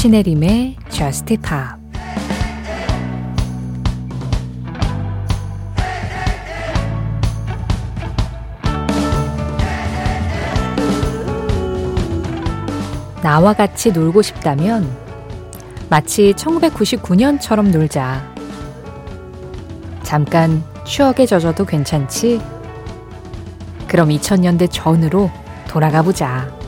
신혜림의 Just Pop 나와 같이 놀고 싶다면 마치 1999년처럼 놀자. 잠깐 추억에 젖어도 괜찮지? 그럼 2000년대 전으로 돌아가 보자.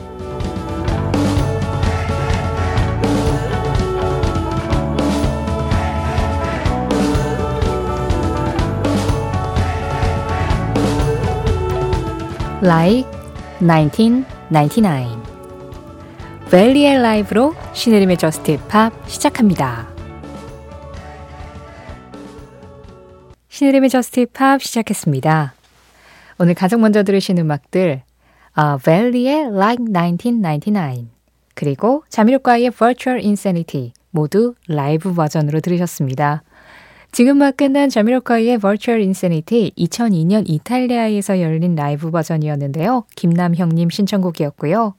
Like 1999 벨리의 라이브로 신혜림의 저스트 팝 시작합니다. 신혜림의 저스트 팝 시작했습니다. 오늘 가장 먼저 들으신 음악들 아, 밸리의 Like 1999 그리고 자미로과이의 Virtual Insanity 모두 라이브 버전으로 들으셨습니다. 지금 막 끝난 자미로과이의 Virtual Insanity 2002년 이탈리아에서 열린 라이브 버전이었는데요. 김남형님 신청곡이었고요.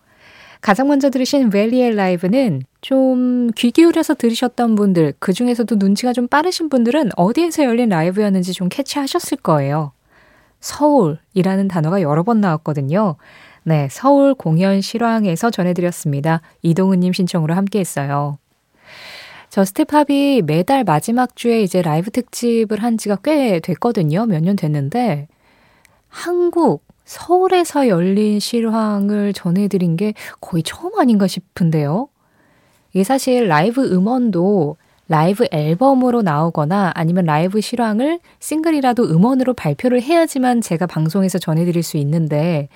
가장 먼저 들으신 밸리의 라이브는 좀 귀 기울여서 들으셨던 분들, 그 중에서도 눈치가 좀 빠르신 분들은 어디에서 열린 라이브였는지 좀 캐치하셨을 거예요. 서울이라는 단어가 여러 번 나왔거든요. 네, 서울 공연 실황에서 전해드렸습니다. 이동은님 신청으로 함께 했어요. Just Pop이 매달 마지막 주에 이제 라이브 특집을 한 지가 꽤 됐거든요. 몇 년 됐는데 한국 서울에서 열린 실황을 전해드린 게 거의 처음 아닌가 싶은데요. 이게 사실 라이브 음원도 라이브 앨범으로 나오거나 아니면 라이브 실황을 싱글이라도 음원으로 발표를 해야지만 제가 방송에서 전해드릴 수 있는데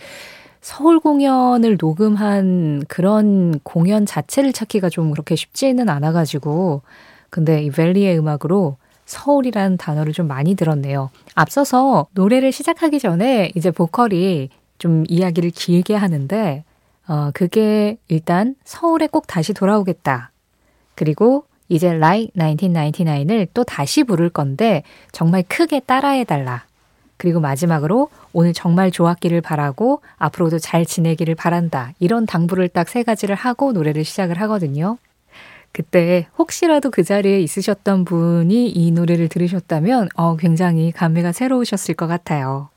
서울 공연을 녹음한 그런 공연 자체를 찾기가 좀 그렇게 쉽지는 않아가지고, 근데 이 벨리의 음악으로 서울이라는 단어를 좀 많이 들었네요. 앞서서 노래를 시작하기 전에 이제 보컬이 좀 이야기를 길게 하는데, 어, 그게 일단 서울에 꼭 다시 돌아오겠다. 그리고 이제 Like 1999을 또 다시 부를 건데 정말 크게 따라해달라. 그리고 마지막으로 오늘 정말 좋았기를 바라고 앞으로도 잘 지내기를 바란다. 이런 당부를 딱 세 가지를 하고 노래를 시작을 하거든요. 그때 혹시라도 그 자리에 있으셨던 분이 이 노래를 들으셨다면 어, 굉장히 감회가 새로우셨을 것 같아요.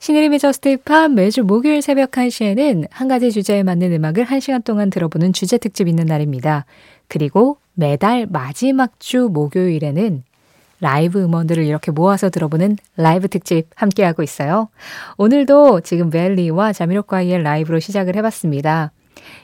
신혜림의 Just Pop 매주 목요일 새벽 1시에는 한 가지 주제에 맞는 음악을 1시간 동안 들어보는 주제 특집 있는 날입니다. 그리고 매달 마지막 주 목요일에는 라이브 음원들을 이렇게 모아서 들어보는 라이브 특집 함께하고 있어요. 오늘도 지금 밸리와 자미로과이의 라이브로 시작을 해봤습니다.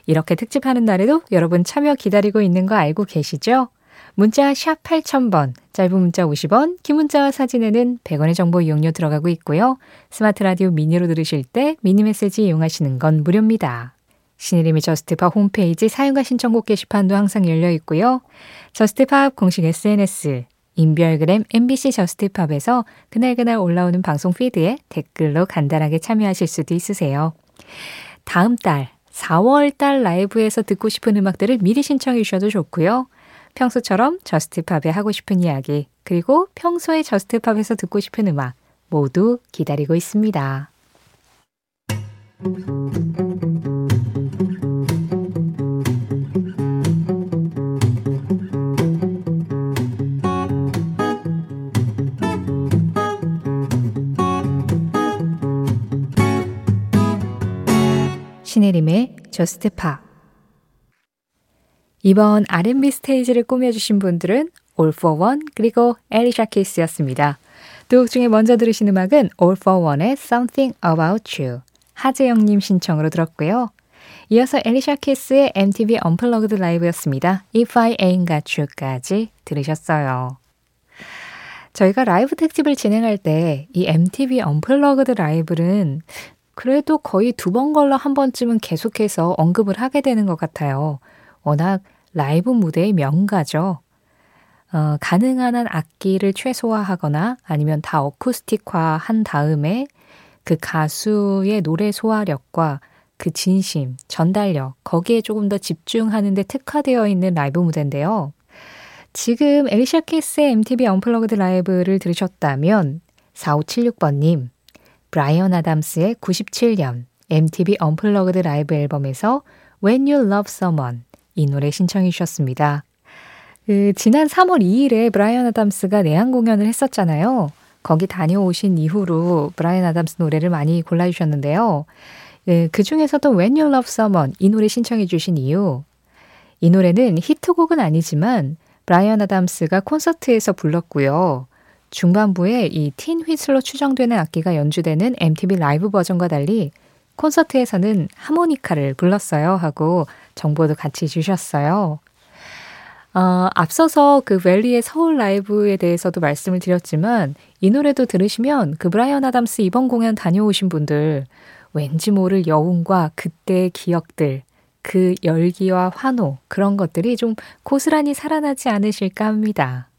이렇게 특집하는 날에도 여러분 참여 기다리고 있는 거 알고 계시죠? 문자 샵 8000번, 짧은 문자 50원, 긴 문자와 사진에는 100원의 정보 이용료 들어가고 있고요. 스마트 라디오 미니로 들으실 때 미니 메시지 이용하시는 건 무료입니다. 신혜림의 Just Pop 홈페이지 사연과 신청곡 게시판도 항상 열려 있고요. Just Pop 공식 SNS, 인별그램 MBC Just Pop에서 그날그날 올라오는 방송 feed에 댓글로 간단하게 참여하실 수도 있으세요. 다음 달 4월 달 라이브에서 듣고 싶은 음악들을 미리 신청해 주셔도 좋고요. 평소처럼 Just Pop에 하고 싶은 이야기, 그리고 평소에 Just Pop에서 듣고 싶은 음악 모두 기다리고 있습니다. Just Pop 이번 R&B 스테이지를 꾸며주신 분들은 All for One 그리고 앨리샤 키스였습니다. 두 곡 중에 먼저 들으신 음악은 All for One의 Something About You 하재영님 신청으로 들었고요. 이어서 앨리샤 키스의 MTV Unplugged 라이브였습니다. If I Ain't Got You까지 들으셨어요. 저희가 라이브 특집을 진행할 때 이 MTV Unplugged 라이브는 그래도 거의 두 번 걸러 한 번쯤은 계속해서 언급을 하게 되는 것 같아요. 워낙 라이브 무대의 명가죠. 어, 가능한 한 악기를 최소화하거나 아니면 다 어쿠스틱화 한 다음에 그 가수의 노래 소화력과 그 진심, 전달력, 거기에 조금 더 집중하는데 특화되어 있는 라이브 무대인데요. 지금 앨리샤 키스의 MTV Unplugged 라이브를 들으셨다면 4576번님, 브라이언 아담스의 97년 MTV Unplugged 라이브 앨범에서 When You Love Someone 이 노래 신청해 주셨습니다. 그 지난 3월 2일에 브라이언 아담스가 내한 공연을 했었잖아요. 거기 다녀오신 이후로 브라이언 아담스 노래를 많이 골라주셨는데요. 예, 그 중에서도 When You Love Someone 이 노래 신청해 주신 이유. 이 노래는 히트곡은 아니지만 브라이언 아담스가 콘서트에서 불렀고요. 중반부에 이 tin whistle로 추정되는 악기가 연주되는 MTV 라이브 버전과 달리 콘서트에서는 하모니카를 불렀어요 하고 정보도 같이 주셨어요. 어, 앞서서 그 밸리의 서울 라이브에 대해서도 말씀을 드렸지만 이 노래도 들으시면 그 브라이언 아담스 이번 공연 다녀오신 분들 왠지 모를 여운과 그때의 기억들 그 열기와 환호 그런 것들이 좀 고스란히 살아나지 않으실까 합니다.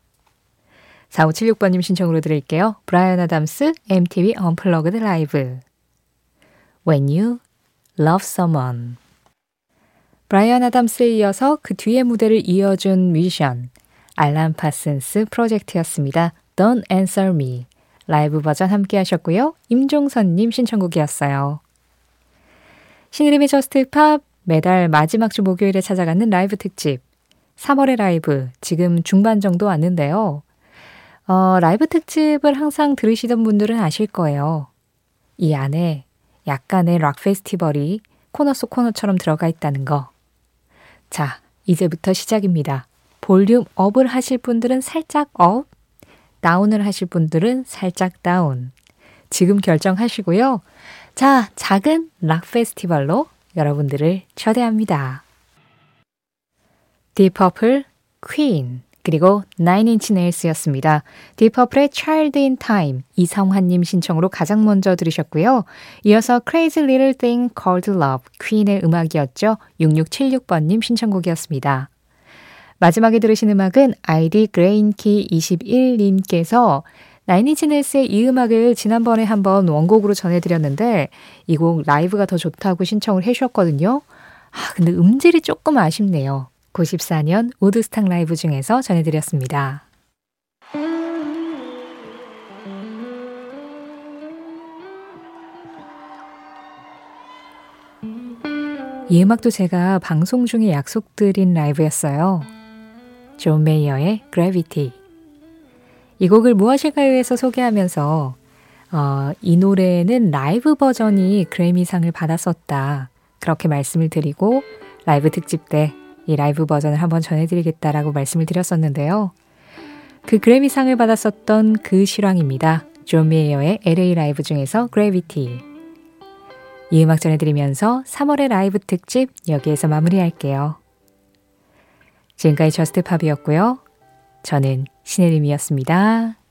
4576번님 신청으로 드릴게요. 브라이언 아담스 MTV Unplugged 라이브 When You Love Someone 브라이언 아담스에 이어서 그 뒤에 무대를 이어준 뮤지션 알란 파슨스 프로젝트였습니다. Don't Answer Me 라이브 버전 함께 하셨고요. 임종선님 신청곡이었어요. 신혜림의 Just Pop 매달 마지막 주 목요일에 찾아가는 라이브 특집 3월의 라이브 지금 중반 정도 왔는데요. 어, 라이브 특집을 항상 들으시던 분들은 아실 거예요. 이 안에 약간의 락 페스티벌이 코너 속 코너처럼 들어가 있다는 거. 자, 이제부터 시작입니다. 볼륨 up을 하실 분들은 살짝 up, down을 하실 분들은 살짝 down. 지금 결정하시고요. 자, 작은 락 페스티벌로 여러분들을 초대합니다. 딥 퍼플, 퀸, 그리고 나인 인치 네일스였습니다. 딥 퍼플의 Child in Time 이성환님 신청으로 가장 먼저 들으셨고요. 이어서 Crazy Little Thing Called Love 퀸의 음악이었죠. 6676번님 신청곡이었습니다. 마지막에 들으신 음악은 아이디 그레인키 21님께서 나인인치네스의 이 음악을 지난번에 한번 원곡으로 전해드렸는데 이 곡 라이브가 더 좋다고 신청을 해주셨거든요. 아, 근데 음질이 조금 아쉽네요. 94년 우드스탁 라이브 중에서 전해드렸습니다. 이 음악도 제가 방송 중에 약속드린 라이브였어요. 존 메이어의 Gravity. 이 곡을 무엇일까요에서 소개하면서 어, 이 노래는 라이브 버전이 그래미상을 받았었다. 그렇게 말씀을 드리고 라이브 특집 때 이 라이브 버전을 한번 전해드리겠다라고 말씀을 드렸었는데요. 그 그래미상을 받았었던 그 실황입니다. 존 메이어의 LA 라이브 중에서 Gravity. 이 음악 전해드리면서 3월의 라이브 특집 여기에서 마무리할게요. 지금까지 저스트팝이었고요. 저는 신혜림이었습니다.